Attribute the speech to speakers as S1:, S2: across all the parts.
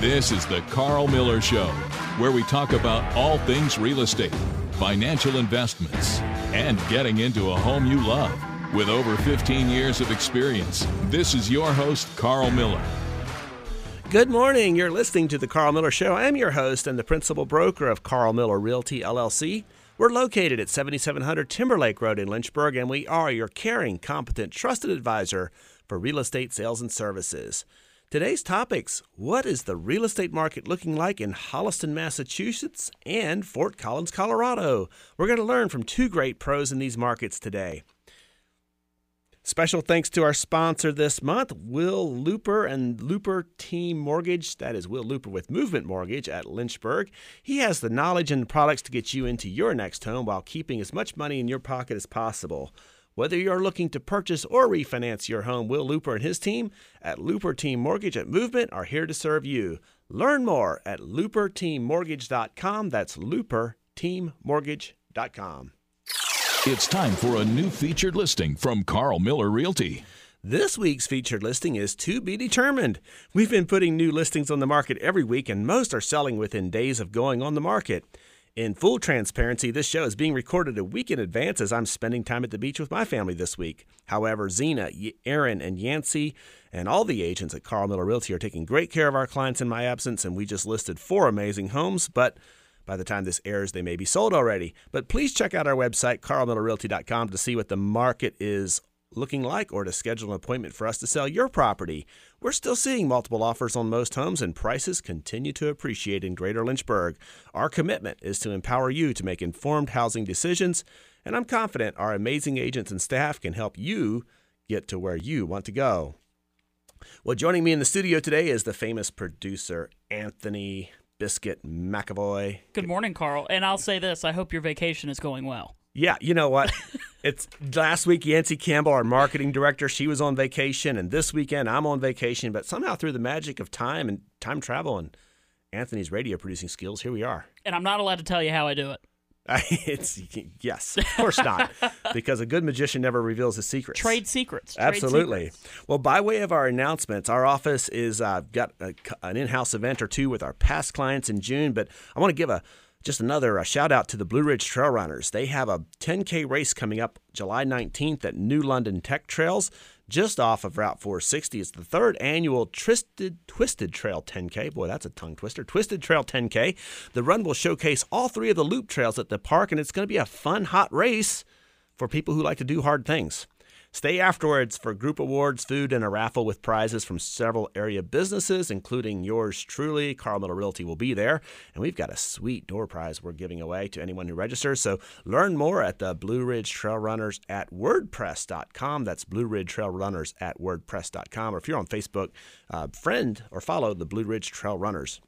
S1: This is the Karl Miller Show, where we talk about all things real estate, financial investments, and getting into a home you love. With over 15 years of experience, this is your host, Karl Miller.
S2: Good morning. You're listening to the Karl Miller Show. I'm your host and the principal broker of Karl Miller Realty LLC. We're located at 7700 Timberlake Road in Lynchburg, and we are your caring, competent, trusted advisor for real estate sales and services. Today's topics What is the real estate market looking like in Holliston, Massachusetts and Fort Collins, Colorado? We're going to learn from two great pros in these markets today. Special thanks to our sponsor this month, Will Looper and Looper Team Mortgage. That is Will Looper with Movement Mortgage at Lynchburg. He has the knowledge and products to get you into your next home while keeping as much money in your pocket as possible. Whether you're looking to purchase or refinance your home, Will Looper and his team at Looper Team Mortgage at Movement are here to serve you. Learn more at looperteammortgage.com. That's looperteammortgage.com.
S1: It's time for a new featured listing from Karl Miller Realty.
S2: This week's featured listing is to be determined. We've been putting new listings on the market every week, and most are selling within days of going on the market. In full transparency, this show is being recorded a week in advance as I'm spending time at the beach with my family this week. However, Zena, Aaron, and Yancey, and all the agents at Karl Miller Realty are taking great care of our clients in my absence, and we just listed four amazing homes, but by the time this airs, they may be sold already. But please check out our website, carlmillerrealty.com, to see what the market is looking like or to schedule an appointment for us to sell your property. We're still seeing multiple offers on most homes and prices continue to appreciate in Greater Lynchburg. Our commitment is to empower you to make informed housing decisions, and I'm confident our amazing agents and staff can help you get to where you want to go. Well, joining me in the studio today is the famous producer Anthony Biscuit McAvoy.
S3: Good morning, Karl. And I'll say this I hope your vacation is going well.
S2: Yeah, you know what? it's last week, Yancy Campbell, our marketing director, she was on vacation, and this weekend I'm on vacation. But somehow, through the magic of time and time travel and Anthony's radio producing skills, here we are.
S3: And I'm not allowed to tell you how I do it.
S2: it's yes, of course not, because a good magician never reveals his secrets.
S3: Trade secrets. Trade
S2: Absolutely.
S3: secrets.
S2: Well, by way of our announcements, our office is uh, got a, an in-house event or two with our past clients in June, but I want to give a just another uh, shout out to the Blue Ridge Trail Runners. They have a 10K race coming up July 19th at New London Tech Trails, just off of Route 460. It's the third annual Twisted Twisted Trail 10K. Boy, that's a tongue twister. Twisted Trail 10K. The run will showcase all three of the loop trails at the park, and it's going to be a fun, hot race for people who like to do hard things. Stay afterwards for group awards, food, and a raffle with prizes from several area businesses, including yours truly. Karl Miller Realty will be there. And we've got a sweet door prize we're giving away to anyone who registers. So learn more at the Blue Ridge Trail Runners at WordPress.com. That's Blue Ridge Trail Runners at WordPress.com. Or if you're on Facebook, uh, friend or follow the Blue Ridge Trail Runners.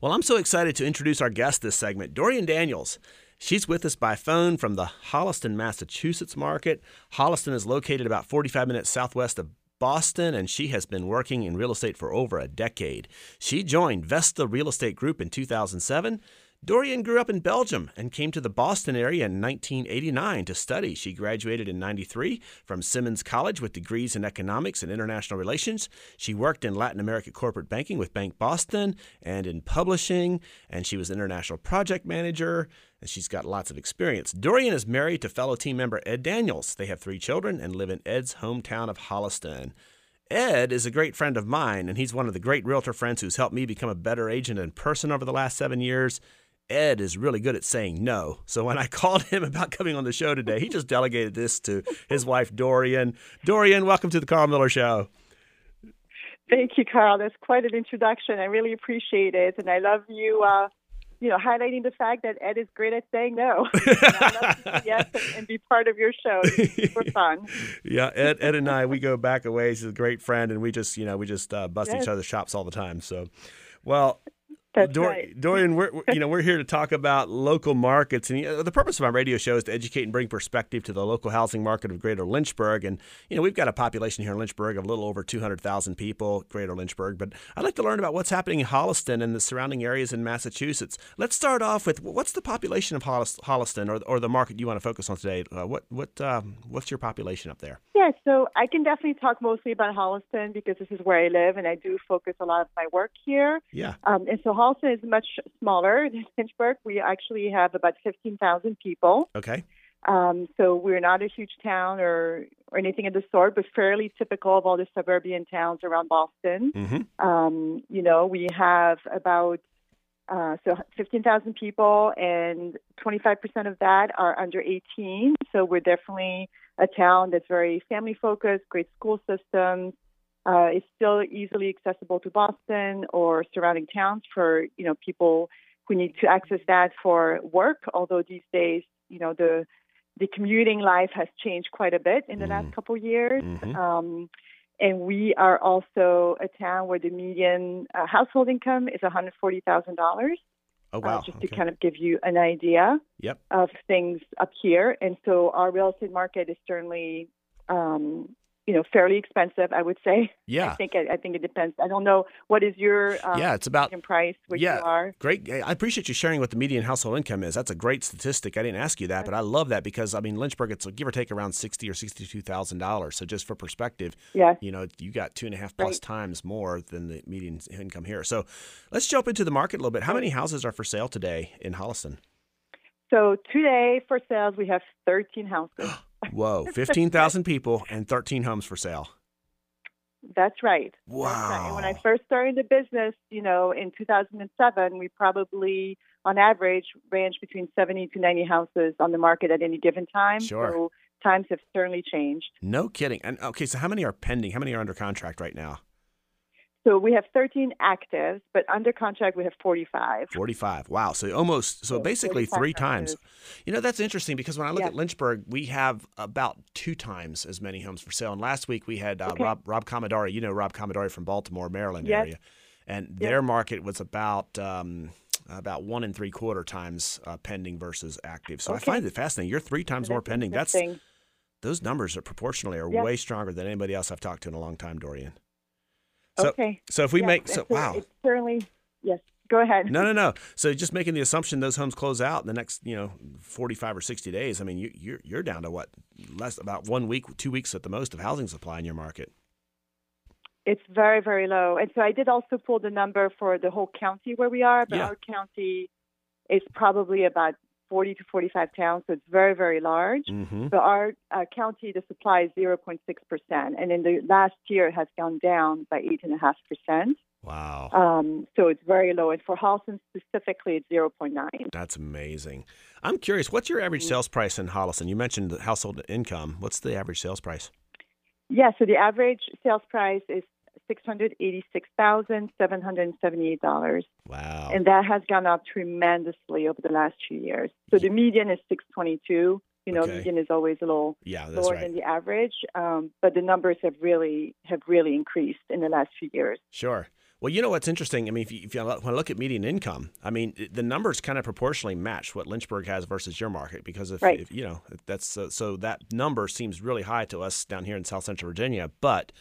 S2: Well, I'm so excited to introduce our guest this segment, Doriane Daniels. She's with us by phone from the Holliston, Massachusetts market. Holliston is located about 45 minutes southwest of Boston, and she has been working in real estate for over a decade. She joined Vesta Real Estate Group in 2007. Doriane grew up in Belgium and came to the Boston area in 1989 to study. She graduated in 93 from Simmons College with degrees in economics and international relations. She worked in Latin America corporate banking with Bank Boston and in publishing, and she was international project manager and she's got lots of experience. Doriane is married to fellow team member Ed Daniels. They have three children and live in Ed's hometown of Holliston. Ed is a great friend of mine, and he's one of the great realtor friends who's helped me become a better agent in person over the last seven years. Ed is really good at saying no. So when I called him about coming on the show today, he just delegated this to his wife, Doriane. Dorian, welcome to the Karl Miller Show.
S4: Thank you, Karl. That's quite an introduction. I really appreciate it. And I love you uh, you know, highlighting the fact that Ed is great at saying no. yes, and, and, be part of your show. Super fun.
S2: yeah, Ed, Ed and I, we go back a ways. He's a great friend, and we just, you know, we just uh, bust yes. each other's chops all the time. So, well,
S4: That's
S2: Dor-
S4: right.
S2: Doriane, we're you know we're here to talk about local markets, and you know, the purpose of my radio show is to educate and bring perspective to the local housing market of Greater Lynchburg. And you know we've got a population here in Lynchburg of a little over two hundred thousand people, Greater Lynchburg. But I'd like to learn about what's happening in Holliston and the surrounding areas in Massachusetts. Let's start off with what's the population of Hollis- Holliston, or or the market you want to focus on today. Uh, what what um, what's your population up there?
S4: Yeah, so I can definitely talk mostly about Holliston because this is where I live and I do focus a lot of my work here.
S2: Yeah.
S4: Um, and so Holliston is much smaller than Lynchburg. We actually have about 15,000 people.
S2: Okay.
S4: Um, so we're not a huge town or, or anything of the sort, but fairly typical of all the suburban towns around Boston.
S2: Mm-hmm.
S4: Um, you know, we have about uh, so 15,000 people, and 25% of that are under 18. So we're definitely a town that's very family focused, great school systems. Uh, it's still easily accessible to Boston or surrounding towns for you know people who need to access that for work. Although these days, you know the the commuting life has changed quite a bit in the
S2: Mhm.
S4: last couple of years.
S2: Mhm.
S4: Um, and we are also a town where the median uh, household income is $140,000,
S2: Oh wow.
S4: uh, just
S2: okay.
S4: to kind of give you an idea
S2: Yep.
S4: of things up here. And so our real estate market is certainly, um, you know, fairly expensive, I would say.
S2: Yeah.
S4: I think I, I think it depends. I don't know what is your um,
S2: yeah. It's about
S4: price where
S2: yeah.
S4: you are.
S2: Great. I appreciate you sharing what the median household income is. That's a great statistic. I didn't ask you that, but I love that because I mean Lynchburg, it's give or take around sixty or sixty-two thousand dollars. So just for perspective,
S4: Yes.
S2: you know, you got two and a half plus
S4: Right.
S2: times more than the median income here. So let's jump into the market a little bit. How many houses are for sale today in Holliston?
S4: So today for sales we have 13 houses.
S2: Whoa, fifteen thousand people and thirteen homes for sale.
S4: That's right.
S2: Wow.
S4: That's right. And when I first started the business, you know, in 2007, we probably, on average, ranged between 70 to 90 houses on the market at any given time.
S2: Sure.
S4: So times have certainly changed.
S2: No kidding. And okay, so how many are pending? How many are under contract right now?
S4: So we have 13 actives, but under contract we have 45.
S2: 45. Wow. So almost, so
S4: Yeah,
S2: basically three times.
S4: houses.
S2: You know, that's interesting because when I look
S4: Yeah.
S2: at Lynchburg, we have about two times as many homes for sale. And last week we had uh,
S4: Okay.
S2: Rob, Rob Commodore, you know, Rob Commodore from Baltimore, Maryland
S4: Yes.
S2: area. And their market was about, um, about one and three quarter times uh, pending versus active. So I find it fascinating. You're three times more pending. That's those numbers are proportionally are
S4: Yeah.
S2: way stronger than anybody else I've talked to in a long time, Doriane. So,
S4: okay.
S2: so if we
S4: Yes,
S2: make so wow,
S4: It's certainly, yes. Go ahead.
S2: no, no, no. So just making the assumption those homes close out in the next, you know, forty-five or sixty days. I mean, you, you're you're down to what less about one week, two weeks at the most of housing supply in your market.
S4: It's very, very low. And so I did also pull the number for the whole county where we are, but
S2: Yeah.
S4: our county is probably about 40 to 45 towns, so it's very, very large.
S2: Mm-hmm.
S4: So our uh, county, the supply is 0.6%, and in the last year it has gone down by 8.5%.
S2: Wow,
S4: Um, so it's very low. And for Holliston specifically, it's 0.9.
S2: that's amazing. I'm curious, what's your average sales price in Holliston? You mentioned the household income. What's the average sales price?
S4: Yeah, so the average sales price is $686,778.
S2: Wow.
S4: and that has gone up tremendously over the last few years. So the median is 622. You know,
S2: Okay.
S4: median is always a little
S2: yeah,
S4: lower
S2: right.
S4: than the average, um, but the numbers have really have really increased in the last few years.
S2: Sure. Well, you know what's interesting? I mean, if you, if you want to look at median income, I mean, the numbers kind of proportionally match what Lynchburg has versus your market because if,
S4: Right.
S2: if you know, that's uh, so that number seems really high to us down here in South Central Virginia, but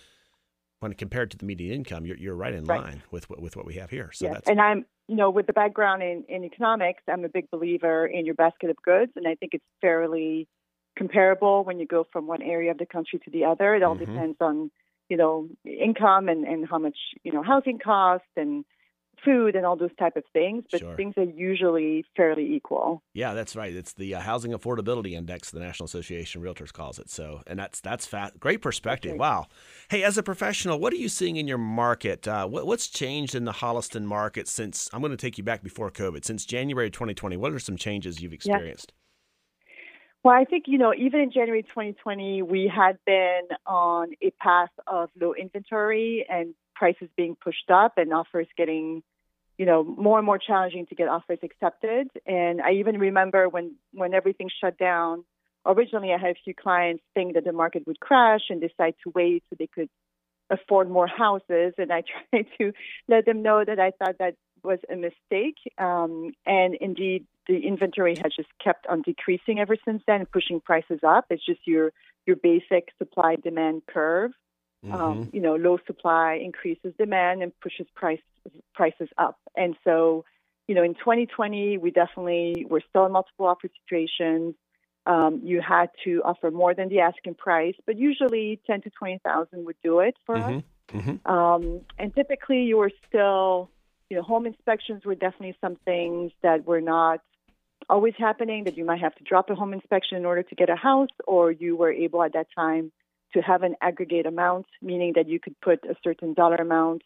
S2: when compared to the median income, you're, you're right in
S4: Right.
S2: line with what with what we have here. So
S4: yes.
S2: that's
S4: And I'm, you know, with the background in, in economics, I'm a big believer in your basket of goods, and I think it's fairly comparable when you go from one area of the country to the other. It all
S2: Mhm.
S4: depends on, you know, income and, and how much, you know, housing costs and food and all those type of things, but
S2: Sure.
S4: things are usually fairly equal.
S2: yeah, that's right. It's the uh, housing affordability index the National Association of Realtors calls it. So, and that's that's fa- great perspective.
S4: right.
S2: Wow. Hey, as a professional, what are you seeing in your market? Uh, what, what's changed in the Holliston market since I'm going to take you back before COVID, since January 2020? What are some changes you've experienced?
S4: Well, I think, you know, even in January 2020, we had been on a path of low inventory and prices being pushed up and offers getting, you know, more and more challenging to get offers accepted. And I even remember when, when everything shut down, originally I had a few clients think that the market would crash and decide to wait so they could afford more houses. And I tried to let them know that I thought that was a mistake. Um, and indeed, the inventory has just kept on decreasing ever since then, pushing prices up. It's just your your basic supply demand curve.
S2: Mm-hmm.
S4: Um, you know, low supply increases demand and pushes price prices up. And so, you know, in 2020, we definitely were still in multiple offer situations. Um, you had to offer more than the asking price, but usually 10 to 20,000 would do it for us.
S2: Mm-hmm.
S4: Um, and typically, you were still, you know, home inspections were definitely some things that were not always happening. That you might have to drop a home inspection in order to get a house, or you were able at that time to have an aggregate amount, meaning that you could put a certain dollar amount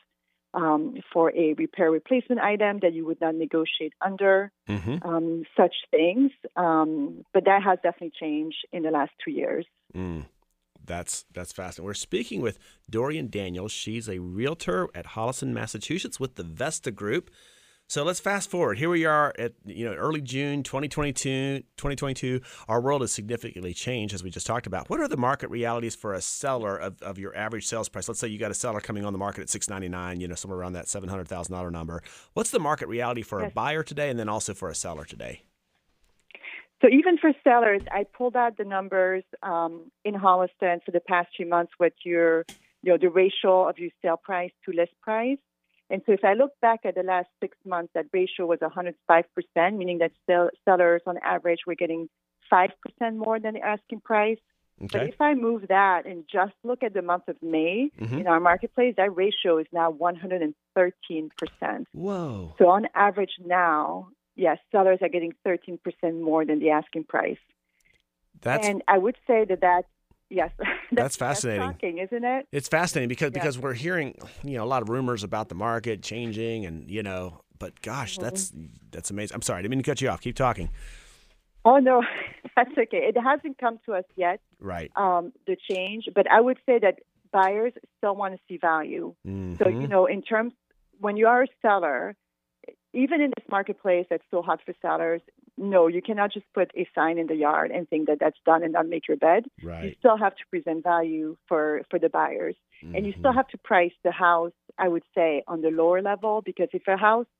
S4: um, for a repair replacement item that you would not negotiate under,
S2: Mm-hmm.
S4: um, such things. Um, but that has definitely changed in the last two years.
S2: Mm. That's that's fascinating. We're speaking with Doriane Daniels. She's a realtor at Holliston, Massachusetts, with the Vesta Group. So let's fast forward. Here we are at you know early June 2022. 2022. Our world has significantly changed, as we just talked about. What are the market realities for a seller of, of your average sales price? Let's say you got a seller coming on the market at 699. You know somewhere around that seven hundred thousand dollar number. What's the market reality for a buyer today, and then also for a seller today?
S4: So even for sellers, I pulled out the numbers um, in Holliston for the past few months with your, you know, the ratio of your sale price to list price. And so if I look back at the last six months, that ratio was 105%, meaning that sell- sellers on average were getting 5% more than the asking price.
S2: Okay.
S4: But if I move that and just look at the month of May
S2: Mhm.
S4: in our marketplace, that ratio is now 113%.
S2: Whoa.
S4: So on average now, yes, sellers are getting 13% more than the asking price.
S2: That's
S4: and I would say that that, yes,
S2: That's fascinating.
S4: shocking, isn't it?
S2: It's fascinating because
S4: Yeah.
S2: because we're hearing you know a lot of rumors about the market changing and you know but gosh
S4: Mm-hmm.
S2: that's that's amazing. I'm sorry, I didn't mean to cut you off. Keep talking.
S4: Oh no, that's okay. It hasn't come to us yet,
S2: Right.
S4: um, the change, but I would say that buyers still want to see value. So
S2: Mhm.
S4: you know, in terms when you are a seller, even in this marketplace that's so hot for sellers, no, you cannot just put a sign in the yard and think that that's done and not make your bed. You still have to present value for for the buyers. and you still
S2: Mhm.
S4: have to price the house i would say on the lower level because if a house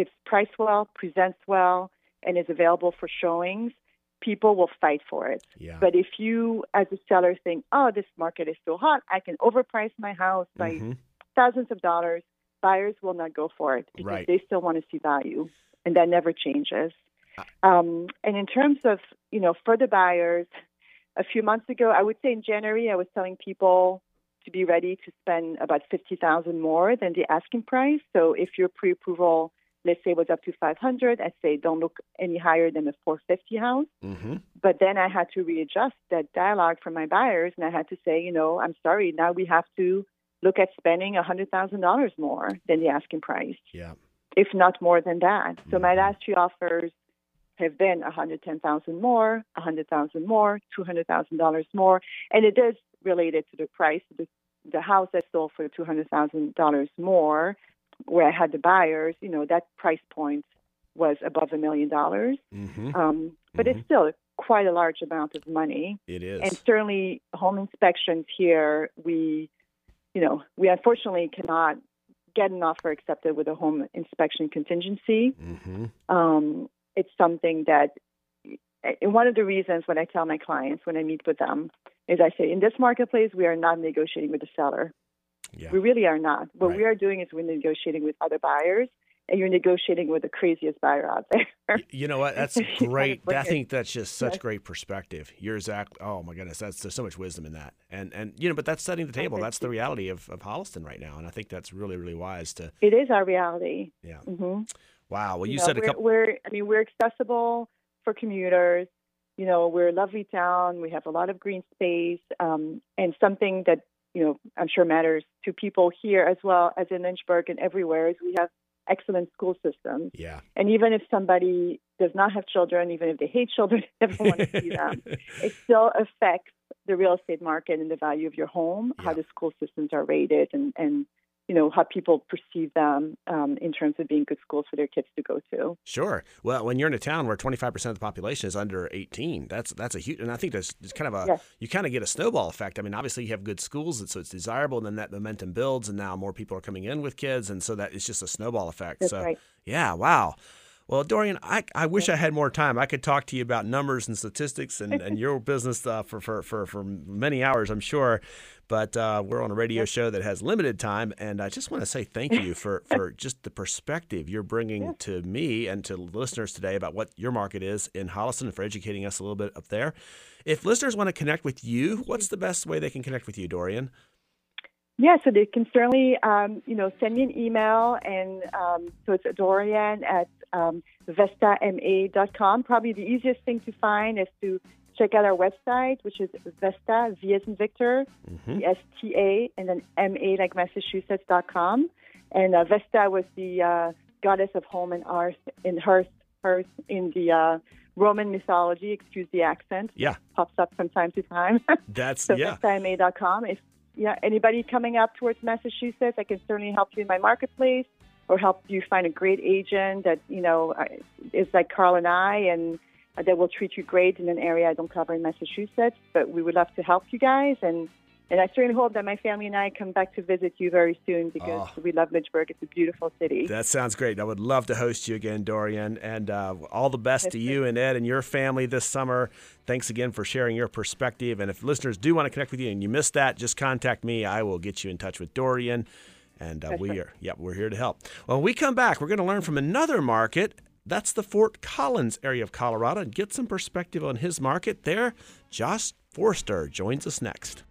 S4: is priced well presents well and is available for showings people will fight for it
S2: Yeah.
S4: but if you as a seller think oh this market is so hot i can overprice my house by
S2: Mhm.
S4: thousands of dollars buyers will not go for it because
S2: Right.
S4: they still want to see value and that never changes um, and in terms of you know for the buyers a few months ago i would say in january i was telling people to be ready to spend about 50000 more than the asking price so if your pre-approval let's say was up to 500 i'd say don't look any higher than a 450 house
S2: Mhm.
S4: but then I had to readjust that dialogue for my buyers, and I had to say, you know, I'm sorry, now we have to look at spending a hundred thousand dollars more than the asking price,
S2: Yeah.
S4: if not more than that. So my
S2: Mhm.
S4: last few offers have been a hundred ten thousand more, a hundred thousand more, two hundred thousand dollars more, and it is related to the price. The, the house I sold for two hundred thousand dollars more, where I had the buyers, you know, that price point was above a million dollars.
S2: Mhm.
S4: Um, but
S2: Mhm.
S4: it's still quite a large amount of money.
S2: It is.
S4: And certainly, home inspections here, we, you know, we unfortunately cannot get an offer accepted with a home inspection contingency.
S2: Mhm.
S4: Um, it's something that, one of the reasons when I tell my clients when I meet with them is I say, in this marketplace, we are not negotiating with the seller.
S2: Yeah.
S4: We really are not. What
S2: Right.
S4: we are doing is we're negotiating with other buyers, and you're negotiating with the craziest buyer out there.
S2: You know what? That's
S4: You kind of
S2: great. I think that's just such
S4: Yes.
S2: great perspective. You're exactly. Oh my goodness, that's there's so much wisdom in that. And and you know, but that's setting the table. That's the reality of, of Holliston right now, and I think that's really really wise to.
S4: It is our reality.
S2: Yeah.
S4: hmm
S2: Wow. Well, you,
S4: know,
S2: said a couple.
S4: We're, I mean, we're accessible for commuters. You know, we're a lovely town. We have a lot of green space, um, and something that you know I'm sure matters to people here as well as in Lynchburg and everywhere is we have excellent school systems.
S2: Yeah.
S4: And even if somebody does not have children, even if they hate children, never want to see them, it still affects the real estate market and the value of your home, how the school systems are rated, and and you know how people perceive them um, in terms of being good schools for their kids to go to.
S2: Sure. Well, when you're in a town where 25 percent of the population is under 18, that's that's a huge, and I think there's it's kind of a
S4: Yes.
S2: you kind of get a snowball effect. I mean, obviously you have good schools, and so it's desirable, and then that momentum builds, and now more people are coming in with kids, and so that it's just a snowball effect.
S4: That's
S2: so
S4: right.
S2: yeah, wow. Well, Doriane, I, I wish I had more time. I could talk to you about numbers and statistics and, and your business uh, for, for, for, for many hours, I'm sure. But uh, we're on a radio show that has limited time. And I just want to say thank you for, for just the perspective you're bringing to me and to listeners today about what your market is in Holliston and for educating us a little bit up there. If listeners want to connect with you, what's the best way they can connect with you, Doriane?
S4: Yeah, so they can certainly, um, you know, send me an email, and um, so it's Doriane at um, vestama.com. Probably the easiest thing to find is to check out our website, which is Vesta, V as in Victor,
S2: Mm-hmm.
S4: S T A, and then M A like Massachusetts.com. And uh, Vesta was the uh, goddess of home and art in hearth, hearth in the uh, Roman mythology. Excuse the accent.
S2: Yeah,
S4: Pops up from time to time.
S2: that's,
S4: So
S2: yeah.
S4: vestama.com. If yeah, anybody coming up towards Massachusetts, I can certainly help you in my marketplace or help you find a great agent that you know uh, is like Karl and I, and that will treat you great in an area I don't cover in Massachusetts. But we would love to help you guys, and and I certainly hope that my family and I come back to visit you very soon because
S2: Oh.
S4: we love Lynchburg. It's a beautiful city.
S2: That sounds great. I would love to host you again, Doriane. And uh, all the best to you and Ed and your family this summer. Thanks again for sharing your perspective. And if listeners do want to connect with you and you missed that, just contact me. I will get you in touch with Doriane. And uh, we are, yeah, we're here to help. Well, when we come back, we're going to learn from another market. That's the Fort Collins area of Colorado and get some perspective on his market there. Josh Forster joins us next.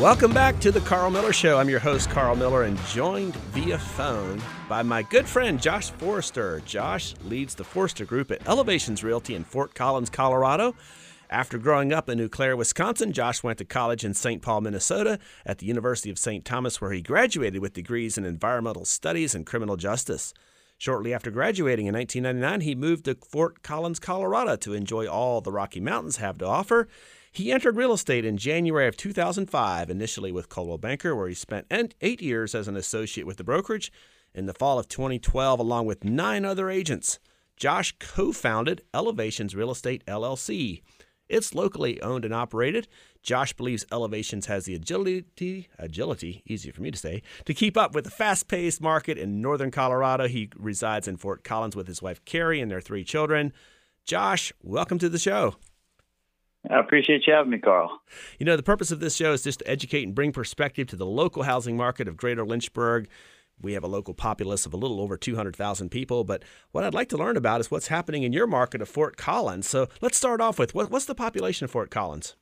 S2: Welcome back to the Karl Miller Show. I'm your host, Karl Miller, and joined via phone by my good friend, Josh Forrester. Josh leads the Forrester Group at Elevations Realty in Fort Collins, Colorado. After growing up in Eau Claire, Wisconsin, Josh went to college in St. Paul, Minnesota at the University of St. Thomas, where he graduated with degrees in environmental studies and criminal justice. Shortly after graduating in 1999, he moved to Fort Collins, Colorado to enjoy all the Rocky Mountains have to offer. He entered real estate in January of 2005, initially with Coldwell Banker, where he spent eight years as an associate with the brokerage. In the fall of 2012, along with nine other agents, Josh co founded Elevations Real Estate LLC. It's locally owned and operated. Josh believes Elevations has the agility, agility, easier for me to say, to keep up with the fast-paced market in northern Colorado. He resides in Fort Collins with his wife Carrie and their three children. Josh, welcome to the show.
S5: I appreciate you having me, Karl.
S2: You know, the purpose of this show is just to educate and bring perspective to the local housing market of Greater Lynchburg. We have a local populace of a little over 200,000 people, but what I'd like to learn about is what's happening in your market of Fort Collins. So let's start off with what, what's the population of Fort Collins?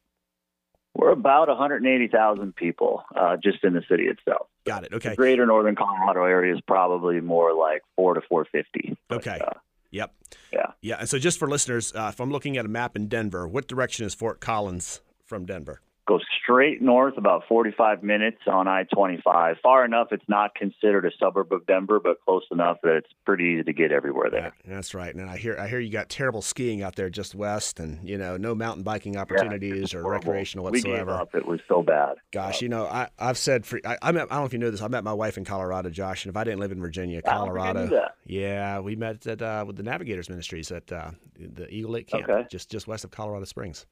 S5: We're about 180,000 people uh, just in the city itself.
S2: Got it. Okay.
S5: The greater northern Colorado area is probably more like four to 450. But,
S2: Okay.
S5: uh,
S2: Yep.
S5: Yeah.
S2: Yeah. And so just for listeners, uh, if I'm looking at a map in Denver, what direction is Fort Collins from Denver?
S5: Go straight north about 45 minutes on I-25. Far enough, it's not considered a suburb of Denver, but close enough that it's pretty easy to get everywhere there.
S2: Yeah, that's right. And I hear I hear you got terrible skiing out there just west, and you know no mountain biking opportunities or
S5: Horrible.
S2: recreational
S5: We gave
S2: whatsoever.
S5: up. It was so bad.
S2: Gosh, you know, I, I've said for I, I met I don't know if you know this. I met my wife in Colorado, Josh, and if I didn't live in Virginia,
S5: I I
S2: Colorado, yeah, we met at uh, with the Navigators Ministries at uh, the Eagle Lake Camp,
S5: Okay.
S2: just just west of Colorado Springs.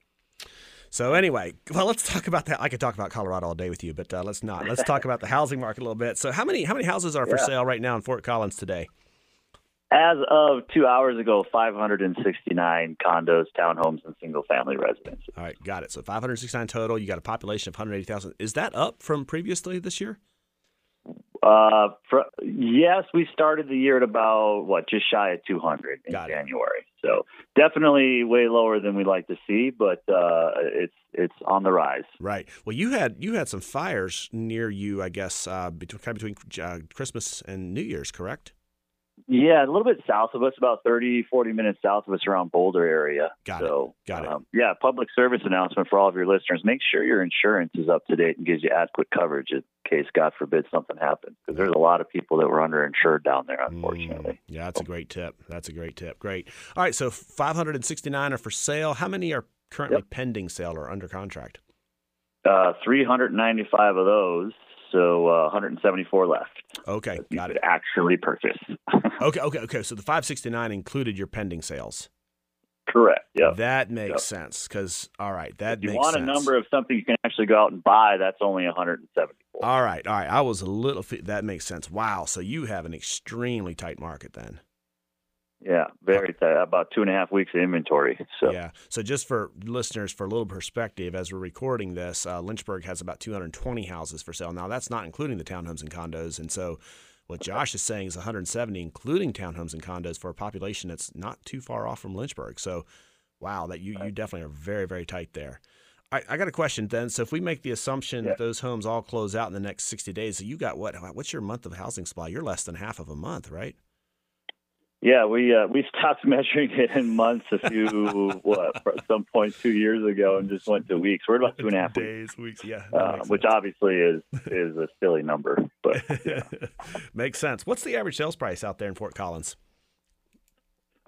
S2: So anyway, well, let's talk about that. I could talk about Colorado all day with you, but uh, let's not. Let's talk about the housing market a little bit. So how many how many houses are for
S5: Yeah.
S2: sale right now in Fort Collins today?
S5: As of two hours ago, 569 condos, townhomes, and single-family residences.
S2: All right, got it. So 569 total. You got a population of 180,000. Is that up from previously this year?
S5: Uh, fr- yes, we started the year at about what, just shy of 200 in
S2: Got it.
S5: January. So definitely way lower than we'd like to see, but uh, it's it's on the rise.
S2: Right. Well, you had you had some fires near you, I guess, uh, between kind of between uh, Christmas and New Year's, correct?
S5: Yeah, a little bit south of us, about 30, 40 minutes south of us around Boulder area.
S2: Got
S5: so,
S2: it. Got it.
S5: Um, yeah, public service announcement for all of your listeners. Make sure your insurance is up to date and gives you adequate coverage in case, God forbid, something happens. Because there's a lot of people that were underinsured down there, unfortunately.
S2: Mm, yeah, that's a great tip. That's a great tip. Great. All right, so 569 are for sale. How many are currently
S5: Yep.
S2: pending sale or under contract?
S5: Uh, 395 of those, so uh, 174 left.
S2: Okay,
S5: You
S2: got
S5: could
S2: it.
S5: actually purchase.
S2: Okay, okay, okay. So the 569 included your pending sales.
S5: Correct. Yeah.
S2: That makes
S5: Yep.
S2: sense because all right, that
S5: If you want
S2: sense.
S5: a number of something you can actually go out and buy, that's only 174.
S2: All right, all right. I was a little. That makes sense. Wow. So you have an extremely tight market then.
S5: Yeah, very tight. About two and a half weeks of inventory. So
S2: Yeah. So just for listeners, for a little perspective, as we're recording this, uh, Lynchburg has about 220 houses for sale. Now that's not including the townhomes and condos. And so what Josh is saying is 170, including townhomes and condos, for a population that's not too far off from Lynchburg. So, wow, that you you definitely are very very tight there. I, I got a question then. So if we make the assumption
S5: Yeah.
S2: that those homes all close out in the next 60 days, so you got what? What's your month of housing supply? You're less than half of a month, right?
S5: Yeah, we uh, we stopped measuring it in months a few what at some point two years ago and just went to weeks. We're about two and a half
S2: days, weeks. Yeah,
S5: uh, which obviously is is a silly number, but yeah.
S2: Makes sense. What's the average sales price out there in Fort Collins?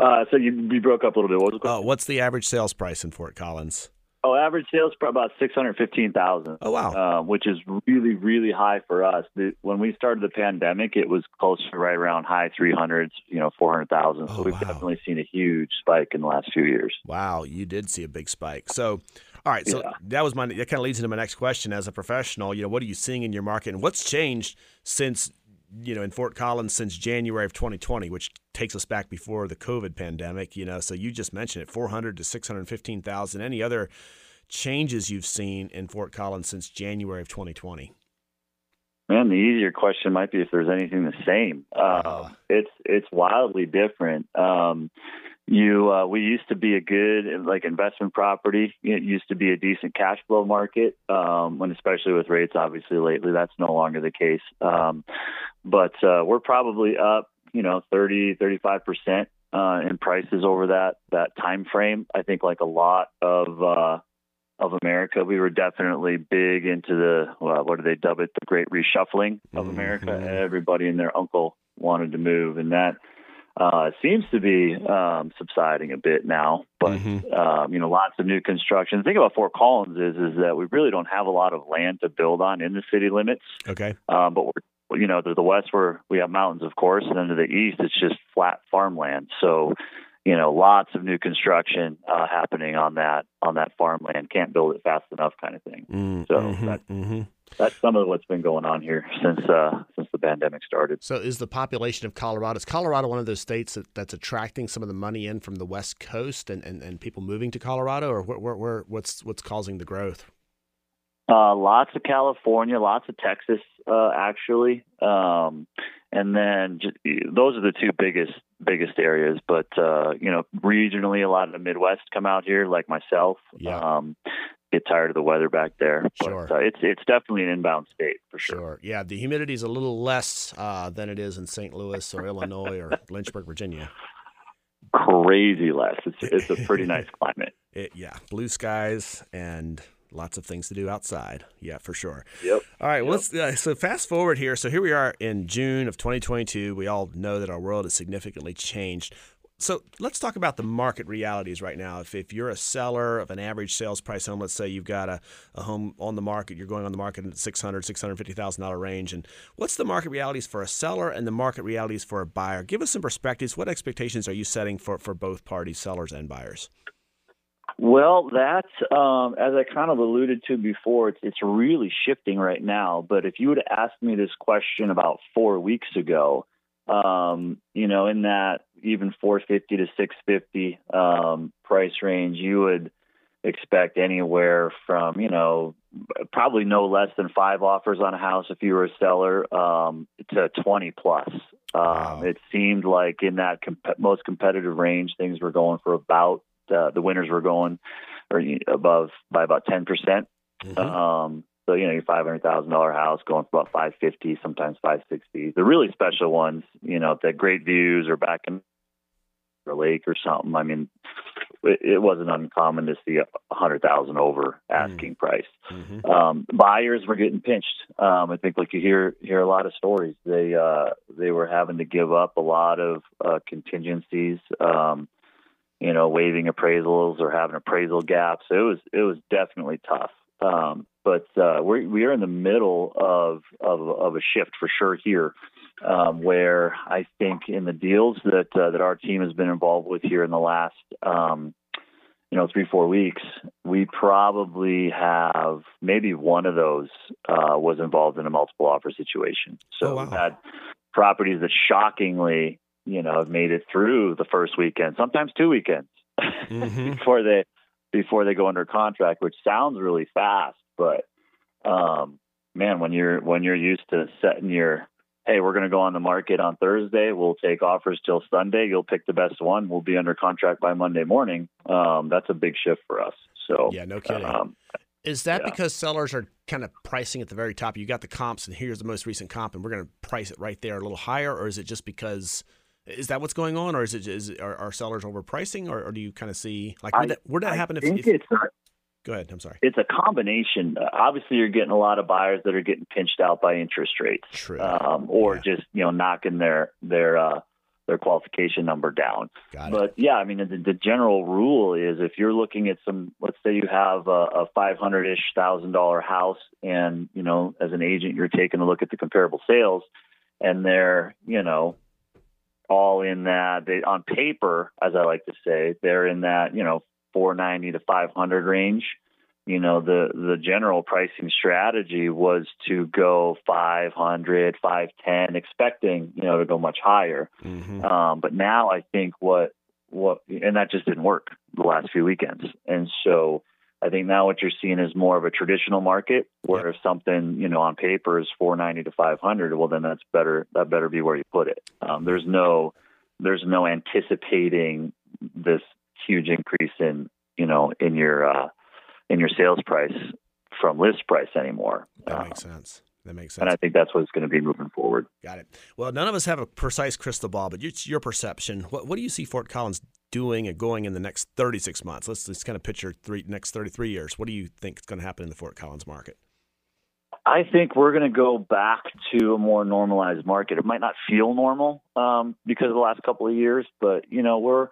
S5: uh, so you, you broke up a little bit. What was the
S2: Oh, what's the average sales price in Fort Collins?
S5: Oh, average sales for about six hundred fifteen thousand.
S2: Oh, wow.
S5: uh, which is really, really high for us. The, when we started the pandemic, it was close to right around high 300s, you know, 400,000. So
S2: Oh,
S5: we've
S2: wow.
S5: definitely seen a huge spike in the last few years.
S2: Wow, you did see a big spike. So, all right, so
S5: Yeah.
S2: that was my that kind of leads into my next question. As a professional, you know, what are you seeing in your market, and what's changed since you know in Fort Collins since January of 2020, which takes us back before the COVID pandemic. You know, so you just mentioned it, 400 to 615,000. Any other changes you've seen in Fort Collins since January of 2020?
S5: Man, the easier question might be if there's anything the same. Uh,
S2: Ah.
S5: It's it's wildly different. Um, you uh, we used to be a good like investment property. It used to be a decent cash flow market. Um, when especially with rates, obviously lately that's no longer the case. Um, but uh, we're probably up, you know, 30, 35 percent uh, in prices over that that time frame. I think like a lot of uh, of America, we were definitely big into the well, what do they dub it? The Great Reshuffling of America.
S2: Mhm.
S5: Everybody and their uncle wanted to move, and that uh, seems to be um, subsiding a bit now. But
S2: Mhm.
S5: um, you know, lots of new construction. The thing about Fort Collins is is that we really don't have a lot of land to build on in the city limits.
S2: Okay.
S5: Um, but we're, you know, to the west where we have mountains, of course, and then to the east it's just flat farmland. So, you know, lots of new construction uh, happening on that on that farmland. Can't build it fast enough, kind of thing.
S2: Mm,
S5: So
S2: mhm,
S5: that-
S2: mhm.
S5: That's some of what's been going on here since uh, since the pandemic started.
S2: So is the population of Colorado is Colorado one of those states that, that's attracting some of the money in from the West Coast and, and, and people moving to Colorado, or where, where, where what's what's causing the growth?
S5: Uh, lots of California, lots of Texas, uh, actually, um, and then just, those are the two biggest biggest areas. But uh, you know, regionally, a lot of the Midwest come out here, like myself.
S2: Yeah.
S5: Um, get tired of the weather back there.
S2: Sure.
S5: Uh, it's it's definitely an inbound state for sure.
S2: Sure. Yeah, the humidity is a little less uh, than it is in St. Louis or Illinois or Lynchburg, Virginia.
S5: Crazy less. It's it's a pretty nice climate.
S2: It, yeah, blue skies and lots of things to do outside. Yeah, for sure.
S5: Yep.
S2: All right, well, let's uh, so fast forward here. So here we are in June of 2022. We all know that our world has significantly changed. So let's talk about the market realities right now. If, if you're a seller of an average sales price home, let's say you've got a, a home on the market, you're going on the market at $600,000, $650,000 range. And what's the market realities for a seller and the market realities for a buyer? Give us some perspectives. What expectations are you setting for, for both parties, sellers and buyers?
S5: Well, that, um, as I kind of alluded to before, it's, it's really shifting right now. But if you would have asked me this question about four weeks ago, um, you know, in that even 450 to 650 um, price range, you would expect anywhere from, you know, probably no less than five offers on a house if you were a seller um, to 20 plus. Um,
S2: Wow.
S5: It seemed like in that comp- most competitive range, things were going for about uh, the winners were going or above by about 10 percent.
S2: Mhm.
S5: Um, So you know, your five hundred thousand dollar house going for about five fifty, sometimes five sixty. The really special ones, you know, that great views or back in the lake or something. I mean, it, it wasn't uncommon to see a hundred thousand over asking mm. price. Mm-hmm. Um, buyers were getting pinched. Um, I think like you hear hear a lot of stories. They uh, they were having to give up a lot of uh, contingencies. Um, you know, waiving appraisals or having appraisal gaps. It was it was definitely tough. Um, but uh, we're we are in the middle of of, of a shift for sure here, um, where I think in the deals that uh, that our team has been involved with here in the last um, you know three four weeks, we probably have maybe one of those uh, was involved in a multiple offer situation. So oh, wow. we've had properties that shockingly you know have made it through the first weekend, sometimes two weekends mm-hmm. before they before they go under contract, which sounds really fast, but um, man, when you're when you're used to setting your hey, we're going to go on the market on Thursday. We'll take offers till Sunday. You'll pick the best one. We'll be under contract by Monday morning. Um, that's a big shift for us. So
S2: yeah, no kidding. Um, is that yeah. because sellers are kind of pricing at the very top? You got the comps, and here's the most recent comp, and we're going to price it right there a little higher, or is it just because? Is that what's going on, or is it is are, are sellers overpricing, or, or, do you kind of see like would that, would that happen if, if, it's not, Go ahead. I'm sorry.
S5: It's a combination. Uh, obviously, you're getting a lot of buyers that are getting pinched out by interest rates,
S2: True.
S5: Um, or yeah. just you know knocking their their uh, their qualification number down. But yeah, I mean the, the, general rule is if you're looking at some, let's say you have a, a 500 ish thousand dollar house, and you know as an agent you're taking a look at the comparable sales, and they're you know all in that they on paper, as I like to say, they're in that you know 490 to 500 range. You know, the the general pricing strategy was to go 500, 510, expecting you know to go much higher. Mm-hmm. Um, but now I think what what and that just didn't work the last few weekends, and so. I think now what you're seeing is more of a traditional market where yep. if something, you know, on paper is 490 to 500, well, then that's better. That better be where you put it. Um, there's no, there's no anticipating this huge increase in you know in your uh, in your sales price from list price anymore.
S2: That makes sense. That makes sense.
S5: And I think that's what's going to be moving forward.
S2: Got it. Well, none of us have a precise crystal ball, but it's your perception. What, what do you see Fort Collins doing and going in the next 36 months? Let's just kind of picture three next 33 years. What do you think is going to happen in the Fort Collins market?
S5: I think we're going to go back to a more normalized market. It might not feel normal um, because of the last couple of years, but you know we're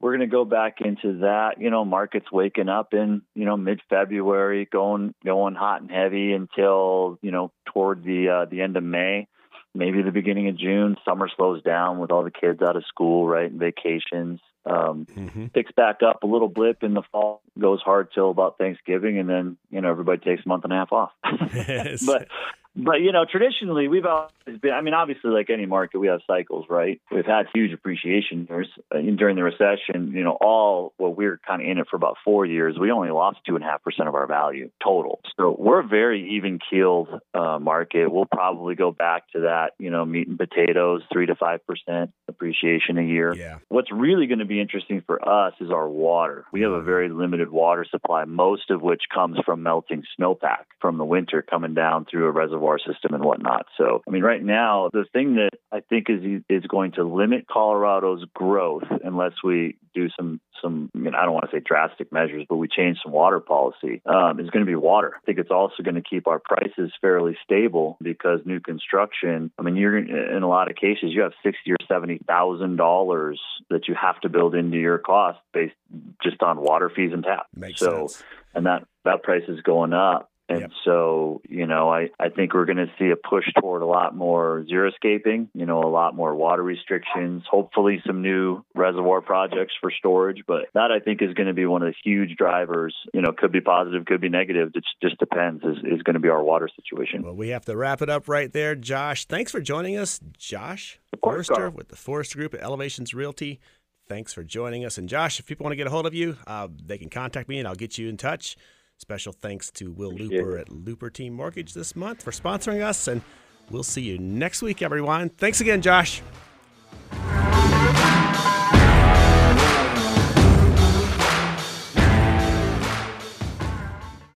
S5: we're going to go back into that. You know, markets waking up in you know mid February, going going hot and heavy until you know toward the uh, the end of May, maybe the beginning of June. Summer slows down with all the kids out of school, right, and vacations. Um, mm-hmm. Picks back up a little blip in the fall, goes hard till about Thanksgiving, and then you know everybody takes a month and a half off. yes. But but you know, traditionally we've always been. I mean, obviously, like any market, we have cycles, right? We've had huge appreciation years uh, during the recession. You know, all well, we are kind of in it for about four years. We only lost two and a half percent of our value total. So we're a very even keeled uh, market. We'll probably go back to that. You know, meat and potatoes, three to five percent appreciation a year.
S2: Yeah.
S5: What's really going to be interesting for us is our water. We have a very limited water supply, most of which comes from melting snowpack from the winter coming down through a reservoir reservoir system and whatnot. So, I mean, right now, the thing that I think is is going to limit Colorado's growth unless we do some some. I mean, I don't want to say drastic measures, but we change some water policy. Um, is going to be water. I think it's also going to keep our prices fairly stable because new construction. I mean, you're in a lot of cases you have sixty or seventy thousand dollars that you have to build into your cost based just on water fees and tap.
S2: Makes
S5: so,
S2: sense.
S5: And that that price is going up. And yep. so, you know, I, I think we're going to see a push toward a lot more xeriscaping, you know, a lot more water restrictions, hopefully some new reservoir projects for storage. But that I think is going to be one of the huge drivers. You know, could be positive, could be negative. It just depends, is, is going to be our water situation.
S2: Well, we have to wrap it up right there. Josh, thanks for joining us. Josh Forrester with the Forrester Group at Elevations Realty. Thanks for joining us. And Josh, if people want to get a hold of you, uh, they can contact me and I'll get you in touch. Special thanks to Will Looper at Looper Team Mortgage this month for sponsoring us, and we'll see you next week, everyone. Thanks again, Josh.